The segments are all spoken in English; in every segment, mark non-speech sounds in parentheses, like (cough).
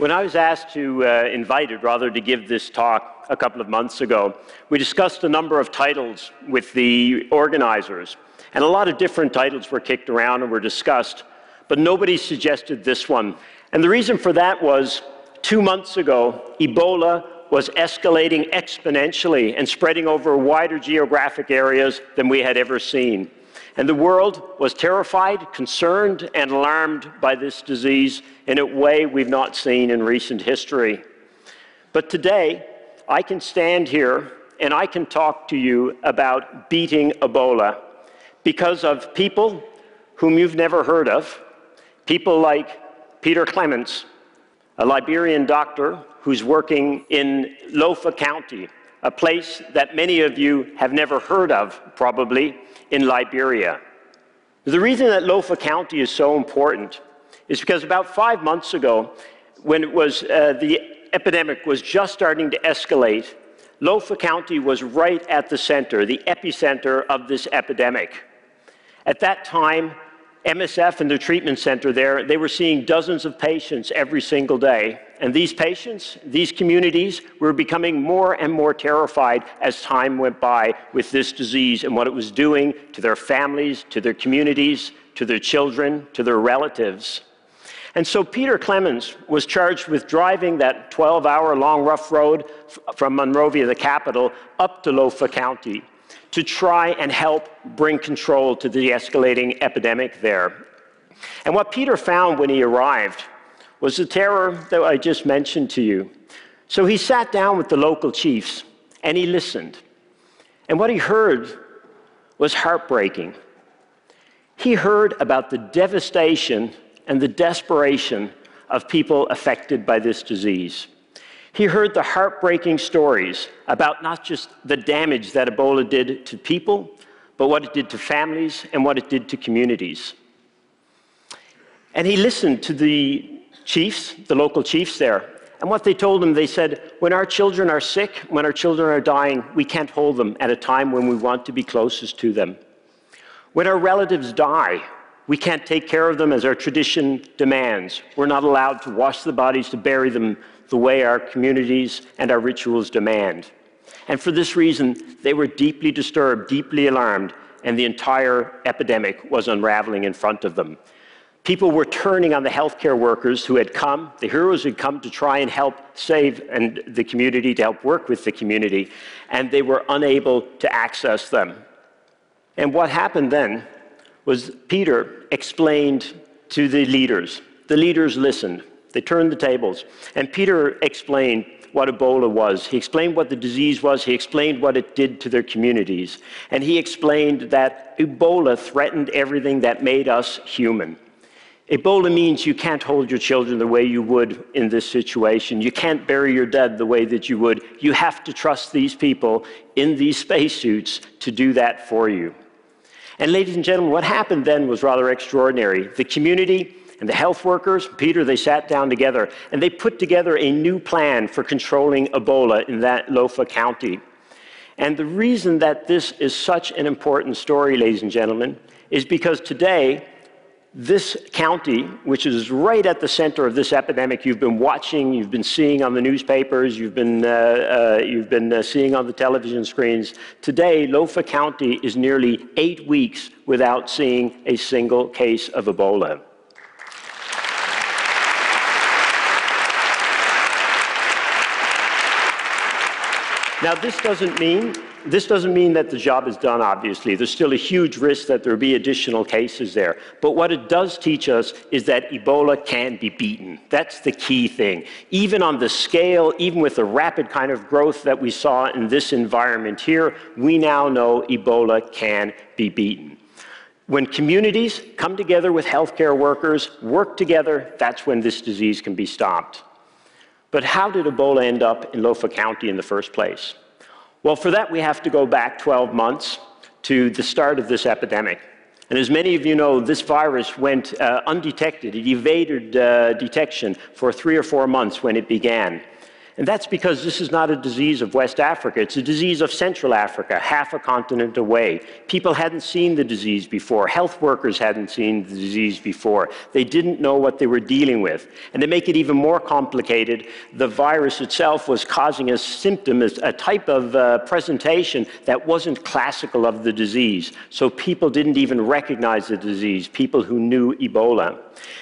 When I was asked to, uh, invited rather, to give this talk a couple of months ago, we discussed a number of titles with the organizers. And a lot of different titles were kicked around and were discussed, but nobody suggested this one. And the reason for that was two months ago, Ebola was escalating exponentially and spreading over wider geographic areas than we had ever seen. And the world was terrified, concerned, and alarmed by this disease in a way we've not seen in recent history. But today, I can stand here and I can talk to you about beating Ebola because of people whom you've never heard of, people like Peter Clements, a Liberian doctor who's working in Lofa County, a place that many of you have never heard of, probably, in Liberia. The reason that Lofa County is so important is because about five months ago, when it was, uh, the epidemic was just starting to escalate, Lofa County was right at the center, the epicenter of this epidemic. At that time, MSF and the treatment center there, they were seeing dozens of patients every single day. And these patients, these communities, were becoming more and more terrified as time went by with this disease and what it was doing to their families, to their communities, to their children, to their relatives. And so Peter Clemens was charged with driving that 12 hour long rough road from Monrovia, the capital, up to Lofa County to try and help bring control to the escalating epidemic there. And what Peter found when he arrived was the terror that I just mentioned to you. So he sat down with the local chiefs and he listened. And what he heard was heartbreaking. He heard about the devastation and the desperation of people affected by this disease. He heard the heartbreaking stories about not just the damage that Ebola did to people, but what it did to families and what it did to communities. And he listened to the chiefs, the local chiefs there, and what they told them, they said, when our children are sick, when our children are dying, we can't hold them at a time when we want to be closest to them. When our relatives die, we can't take care of them as our tradition demands. We're not allowed to wash the bodies, to bury them the way our communities and our rituals demand. And for this reason, they were deeply disturbed, deeply alarmed, and the entire epidemic was unraveling in front of them. People were turning on the healthcare workers who had come, the heroes who had come to try and help save and the community, to help work with the community, and they were unable to access them. And what happened then was Peter explained to the leaders. The leaders listened. They turned the tables. And Peter explained what Ebola was. He explained what the disease was. He explained what it did to their communities. And he explained that Ebola threatened everything that made us human. Ebola means you can't hold your children the way you would in this situation. You can't bury your dead the way that you would. You have to trust these people in these spacesuits to do that for you. And, ladies and gentlemen, what happened then was rather extraordinary. The community and the health workers, Peter, they sat down together and they put together a new plan for controlling Ebola in that Lofa County. And the reason that this is such an important story, ladies and gentlemen, is because today, this county, which is right at the center of this epidemic, you've been watching, you've been seeing on the newspapers, you've been, uh, uh, you've been uh, seeing on the television screens. Today, Lofa County is nearly eight weeks without seeing a single case of Ebola. Now, this doesn't mean this doesn't mean that the job is done, obviously. There's still a huge risk that there be additional cases there. But what it does teach us is that Ebola can be beaten. That's the key thing. Even on the scale, even with the rapid kind of growth that we saw in this environment here, we now know Ebola can be beaten. When communities come together with healthcare workers, work together, that's when this disease can be stopped. But how did Ebola end up in Lofa County in the first place? Well, for that, we have to go back 12 months to the start of this epidemic. And as many of you know, this virus went uh, undetected. It evaded uh, detection for three or four months when it began. And that's because this is not a disease of West Africa, it's a disease of Central Africa, half a continent away. People hadn't seen the disease before, health workers hadn't seen the disease before. They didn't know what they were dealing with. And to make it even more complicated, the virus itself was causing a symptom, a type of uh, presentation that wasn't classical of the disease. So people didn't even recognize the disease, people who knew Ebola.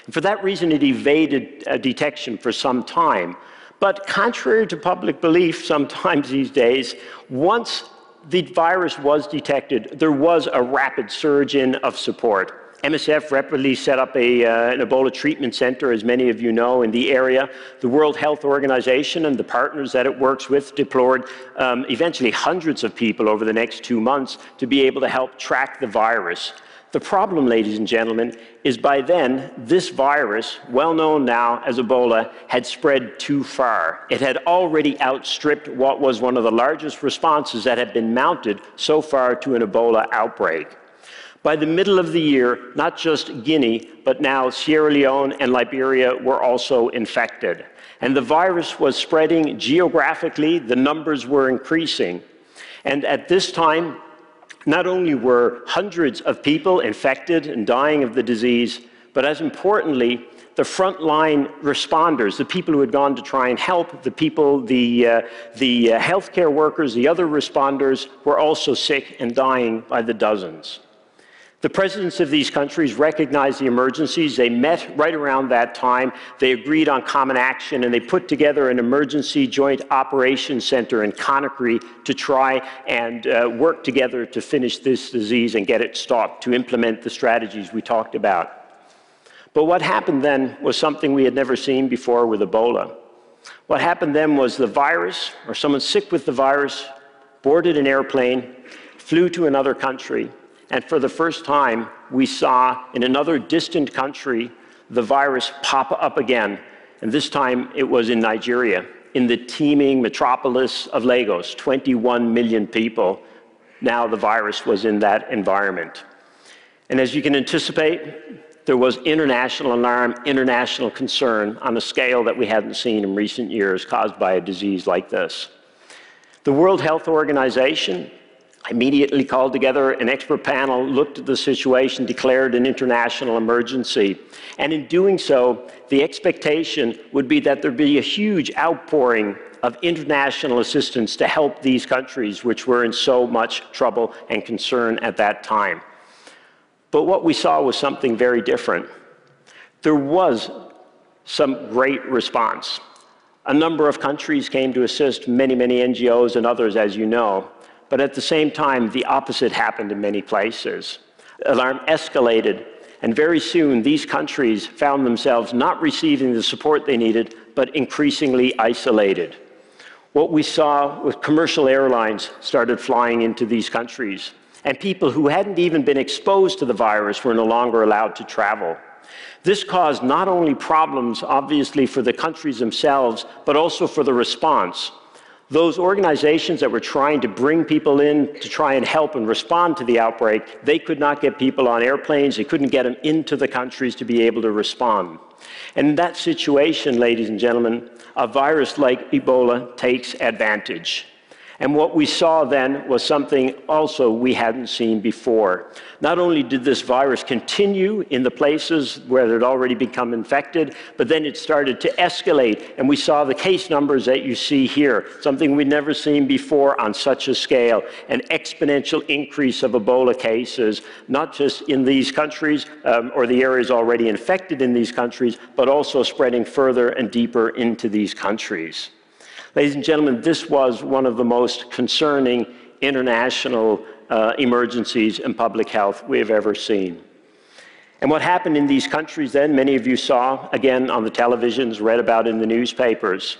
And for that reason, it evaded uh, detection for some time. But contrary to public belief, sometimes these days, once the virus was detected, there was a rapid surge in of support. MSF rapidly set up a, uh, an Ebola treatment center, as many of you know, in the area. The World Health Organization and the partners that it works with deployed um, eventually hundreds of people over the next two months to be able to help track the virus. The problem, ladies and gentlemen, is by then, this virus, well known now as Ebola, had spread too far. It had already outstripped what was one of the largest responses that had been mounted so far to an Ebola outbreak. By the middle of the year, not just Guinea, but now Sierra Leone and Liberia were also infected. And the virus was spreading geographically, the numbers were increasing. And at this time, not only were hundreds of people infected and dying of the disease, but as importantly, the frontline responders, the people who had gone to try and help, the people, the, uh, the uh, healthcare workers, the other responders were also sick and dying by the dozens. The presidents of these countries recognized the emergencies. They met right around that time. They agreed on common action and they put together an emergency joint operations center in Conakry to try and uh, work together to finish this disease and get it stopped, to implement the strategies we talked about. But what happened then was something we had never seen before with Ebola. What happened then was the virus, or someone sick with the virus, boarded an airplane, flew to another country, and for the first time, we saw in another distant country the virus pop up again. And this time it was in Nigeria, in the teeming metropolis of Lagos, 21 million people. Now the virus was in that environment. And as you can anticipate, there was international alarm, international concern on a scale that we hadn't seen in recent years caused by a disease like this. The World Health Organization immediately called together an expert panel, looked at the situation, declared an international emergency. And in doing so, the expectation would be that there'd be a huge outpouring of international assistance to help these countries, which were in so much trouble and concern at that time. But what we saw was something very different. There was some great response. A number of countries came to assist, many, many NGOs and others, as you know. But at the same time, the opposite happened in many places. Alarm escalated, and very soon these countries found themselves not receiving the support they needed, but increasingly isolated. What we saw was commercial airlines started flying into these countries, and people who hadn't even been exposed to the virus were no longer allowed to travel. This caused not only problems, obviously, for the countries themselves, but also for the response those organizations that were trying to bring people in to try and help and respond to the outbreak, they could not get people on airplanes, they couldn't get them into the countries to be able to respond. And in that situation, ladies and gentlemen, a virus like Ebola takes advantage. And what we saw then was something also we hadn't seen before. Not only did this virus continue in the places where it had already become infected, but then it started to escalate. And we saw the case numbers that you see here, something we'd never seen before on such a scale an exponential increase of Ebola cases, not just in these countries um, or the areas already infected in these countries, but also spreading further and deeper into these countries. Ladies and gentlemen, this was one of the most concerning international uh, emergencies in public health we have ever seen. And what happened in these countries then, many of you saw again on the televisions, read about in the newspapers.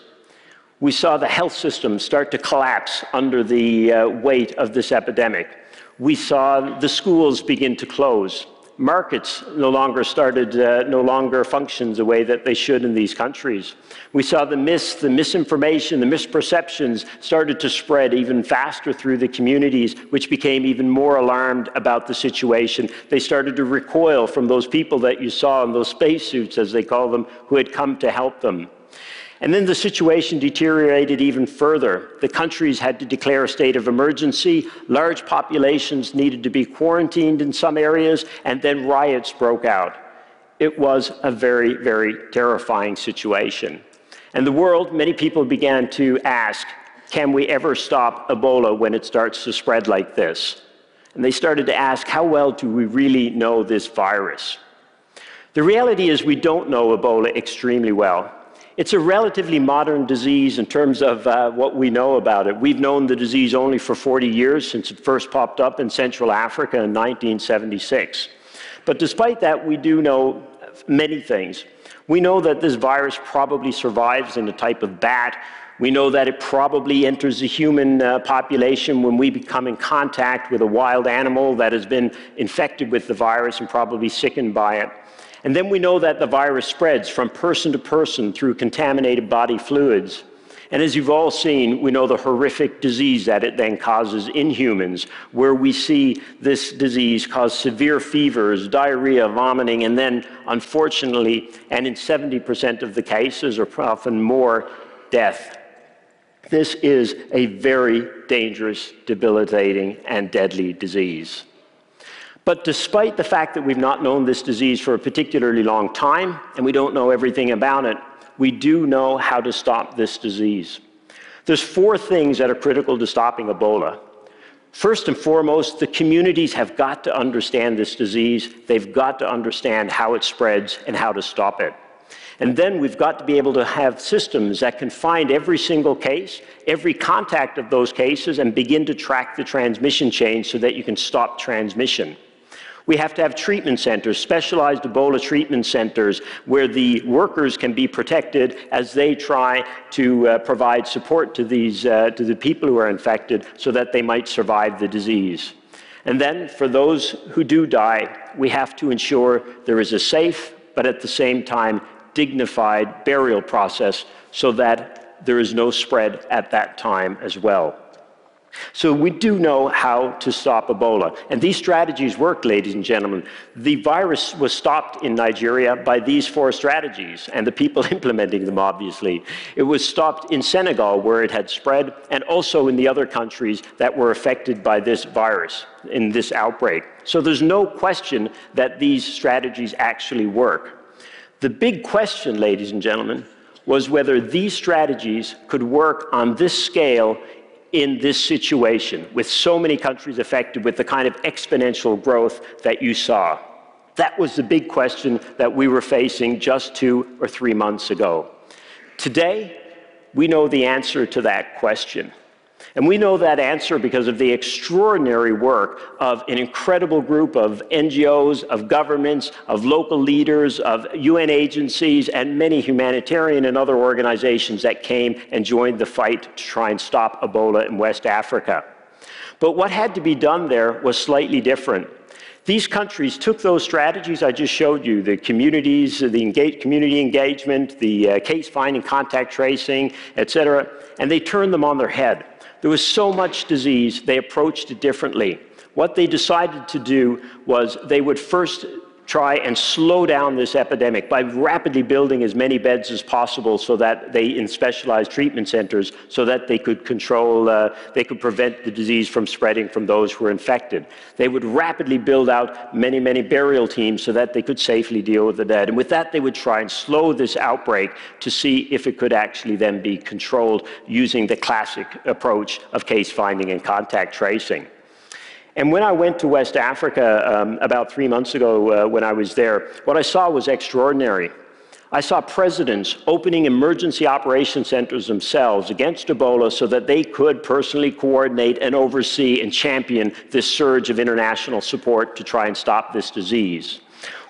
We saw the health system start to collapse under the uh, weight of this epidemic. We saw the schools begin to close markets no longer started, uh, no longer functioned the way that they should in these countries. We saw the myths, the misinformation, the misperceptions started to spread even faster through the communities, which became even more alarmed about the situation. They started to recoil from those people that you saw in those spacesuits, as they call them, who had come to help them. And then the situation deteriorated even further. The countries had to declare a state of emergency, large populations needed to be quarantined in some areas, and then riots broke out. It was a very, very terrifying situation. And the world, many people began to ask, can we ever stop Ebola when it starts to spread like this? And they started to ask, how well do we really know this virus? The reality is we don't know Ebola extremely well. It's a relatively modern disease in terms of uh, what we know about it. We've known the disease only for 40 years since it first popped up in Central Africa in 1976. But despite that, we do know many things. We know that this virus probably survives in a type of bat. We know that it probably enters the human uh, population when we become in contact with a wild animal that has been infected with the virus and probably sickened by it. And then we know that the virus spreads from person to person through contaminated body fluids. And as you've all seen, we know the horrific disease that it then causes in humans, where we see this disease cause severe fevers, diarrhea, vomiting, and then, unfortunately, and in 70% of the cases, or often more, death. This is a very dangerous, debilitating, and deadly disease. But despite the fact that we've not known this disease for a particularly long time, and we don't know everything about it, we do know how to stop this disease. There's four things that are critical to stopping Ebola. First and foremost, the communities have got to understand this disease. They've got to understand how it spreads and how to stop it. And then we've got to be able to have systems that can find every single case, every contact of those cases, and begin to track the transmission chain so that you can stop transmission. We have to have treatment centers, specialized Ebola treatment centers, where the workers can be protected as they try to uh, provide support to, these, uh, to the people who are infected so that they might survive the disease. And then, for those who do die, we have to ensure there is a safe, but at the same time, dignified burial process so that there is no spread at that time as well. So we do know how to stop Ebola. And these strategies work, ladies and gentlemen. The virus was stopped in Nigeria by these four strategies, and the people (laughs) implementing them, obviously. It was stopped in Senegal, where it had spread, and also in the other countries that were affected by this virus, in this outbreak. So there's no question that these strategies actually work. The big question, ladies and gentlemen, was whether these strategies could work on this scale in this situation with so many countries affected with the kind of exponential growth that you saw? That was the big question that we were facing just two or three months ago. Today, we know the answer to that question. And we know that answer because of the extraordinary work of an incredible group of NGOs, of governments, of local leaders, of UN agencies, and many humanitarian and other organizations that came and joined the fight to try and stop Ebola in West Africa. But what had to be done there was slightly different. These countries took those strategies I just showed you, the communities, the engage, community engagement, the uh, case finding, contact tracing, et cetera, and they turned them on their head. There was so much disease, they approached it differently. What they decided to do was they would first try and slow down this epidemic by rapidly building as many beds as possible so that they in specialized treatment centers so that they could control uh, they could prevent the disease from spreading from those who were infected. They would rapidly build out many many burial teams so that they could safely deal with the dead. And with that they would try and slow this outbreak to see if it could actually then be controlled using the classic approach of case finding and contact tracing and when I went to West Africa um, about three months ago uh, when I was there, what I saw was extraordinary. I saw presidents opening emergency operation centers themselves against Ebola so that they could personally coordinate and oversee and champion this surge of international support to try and stop this disease.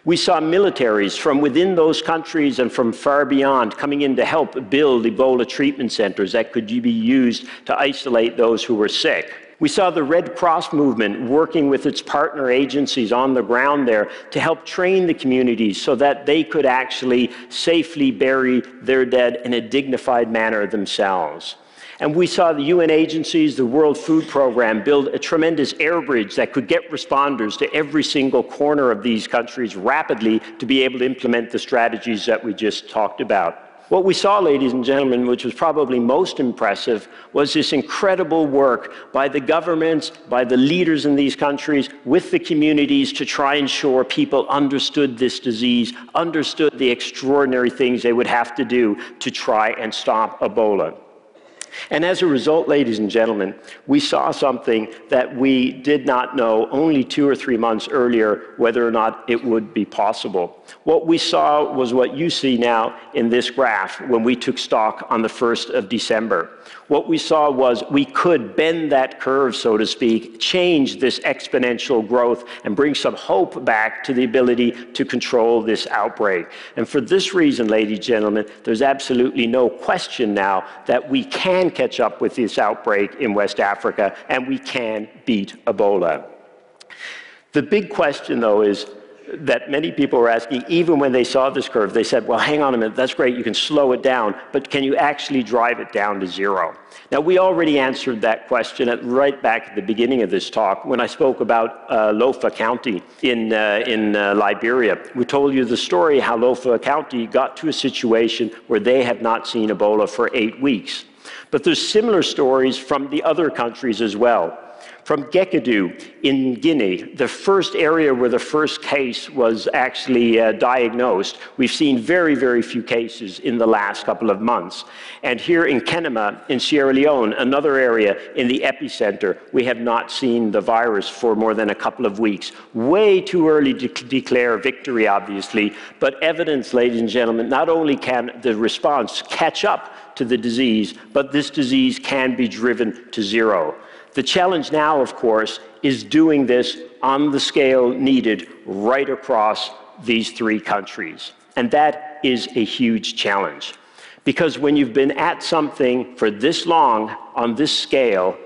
We saw militaries from within those countries and from far beyond coming in to help build Ebola treatment centers that could be used to isolate those who were sick. We saw the Red Cross movement working with its partner agencies on the ground there to help train the communities so that they could actually safely bury their dead in a dignified manner themselves. And we saw the UN agencies, the World Food Program, build a tremendous air bridge that could get responders to every single corner of these countries rapidly to be able to implement the strategies that we just talked about. What we saw, ladies and gentlemen, which was probably most impressive, was this incredible work by the governments, by the leaders in these countries, with the communities to try and ensure people understood this disease, understood the extraordinary things they would have to do to try and stop Ebola. And as a result, ladies and gentlemen, we saw something that we did not know only two or three months earlier whether or not it would be possible. What we saw was what you see now in this graph when we took stock on the 1st of December. What we saw was we could bend that curve, so to speak, change this exponential growth, and bring some hope back to the ability to control this outbreak. And for this reason, ladies and gentlemen, there's absolutely no question now that we can catch up with this outbreak in West Africa and we can beat Ebola. The big question, though, is that many people were asking, even when they saw this curve, they said, well, hang on a minute, that's great, you can slow it down, but can you actually drive it down to zero? Now, we already answered that question at, right back at the beginning of this talk when I spoke about uh, Lofa County in, uh, in uh, Liberia. We told you the story how Lofa County got to a situation where they have not seen Ebola for eight weeks. But there's similar stories from the other countries as well. From Gueckedou in Guinea, the first area where the first case was actually uh, diagnosed, we've seen very, very few cases in the last couple of months. And here in Kenema, in Sierra Leone, another area in the epicenter, we have not seen the virus for more than a couple of weeks. Way too early to declare victory, obviously, but evidence, ladies and gentlemen, not only can the response catch up to the disease, but this disease can be driven to zero. The challenge now, of course, is doing this on the scale needed right across these three countries. And that is a huge challenge. Because when you've been at something for this long on this scale,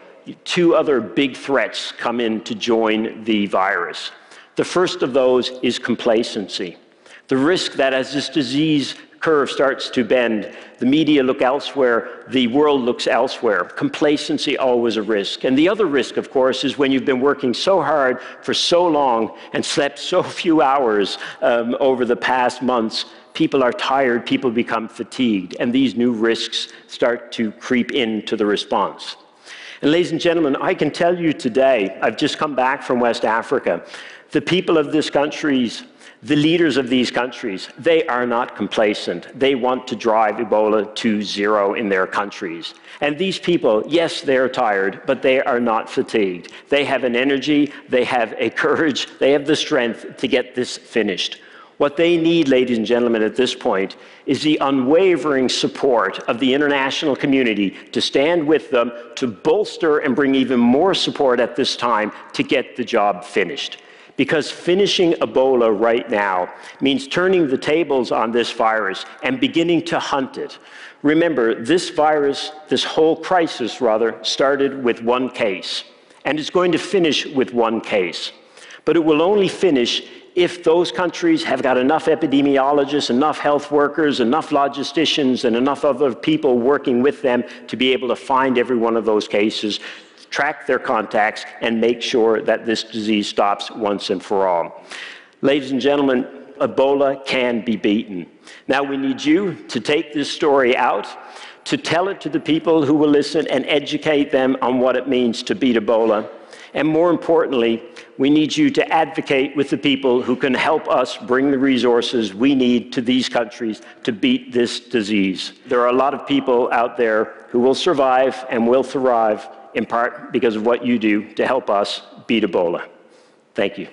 two other big threats come in to join the virus. The first of those is complacency. The risk that as this disease curve starts to bend, the media look elsewhere, the world looks elsewhere. Complacency always a risk. And the other risk, of course, is when you've been working so hard for so long and slept so (laughs) few hours um, over the past months, people are tired, people become fatigued, and these new risks start to creep into the response. And ladies and gentlemen, I can tell you today, I've just come back from West Africa, the people of this countries the leaders of these countries, they are not complacent. They want to drive Ebola to zero in their countries. And these people, yes, they're tired, but they are not fatigued. They have an energy, they have a courage, they have the strength to get this finished. What they need, ladies and gentlemen, at this point is the unwavering support of the international community to stand with them, to bolster and bring even more support at this time to get the job finished. Because finishing Ebola right now means turning the tables on this virus and beginning to hunt it. Remember, this virus, this whole crisis rather, started with one case, and it's going to finish with one case. But it will only finish if those countries have got enough epidemiologists, enough health workers, enough logisticians, and enough other people working with them to be able to find every one of those cases, track their contacts, and make sure that this disease stops once and for all. Ladies and gentlemen, Ebola can be beaten. Now we need you to take this story out, to tell it to the people who will listen and educate them on what it means to beat Ebola. And more importantly, we need you to advocate with the people who can help us bring the resources we need to these countries to beat this disease. There are a lot of people out there who will survive and will thrive in part because of what you do to help us beat Ebola. Thank you.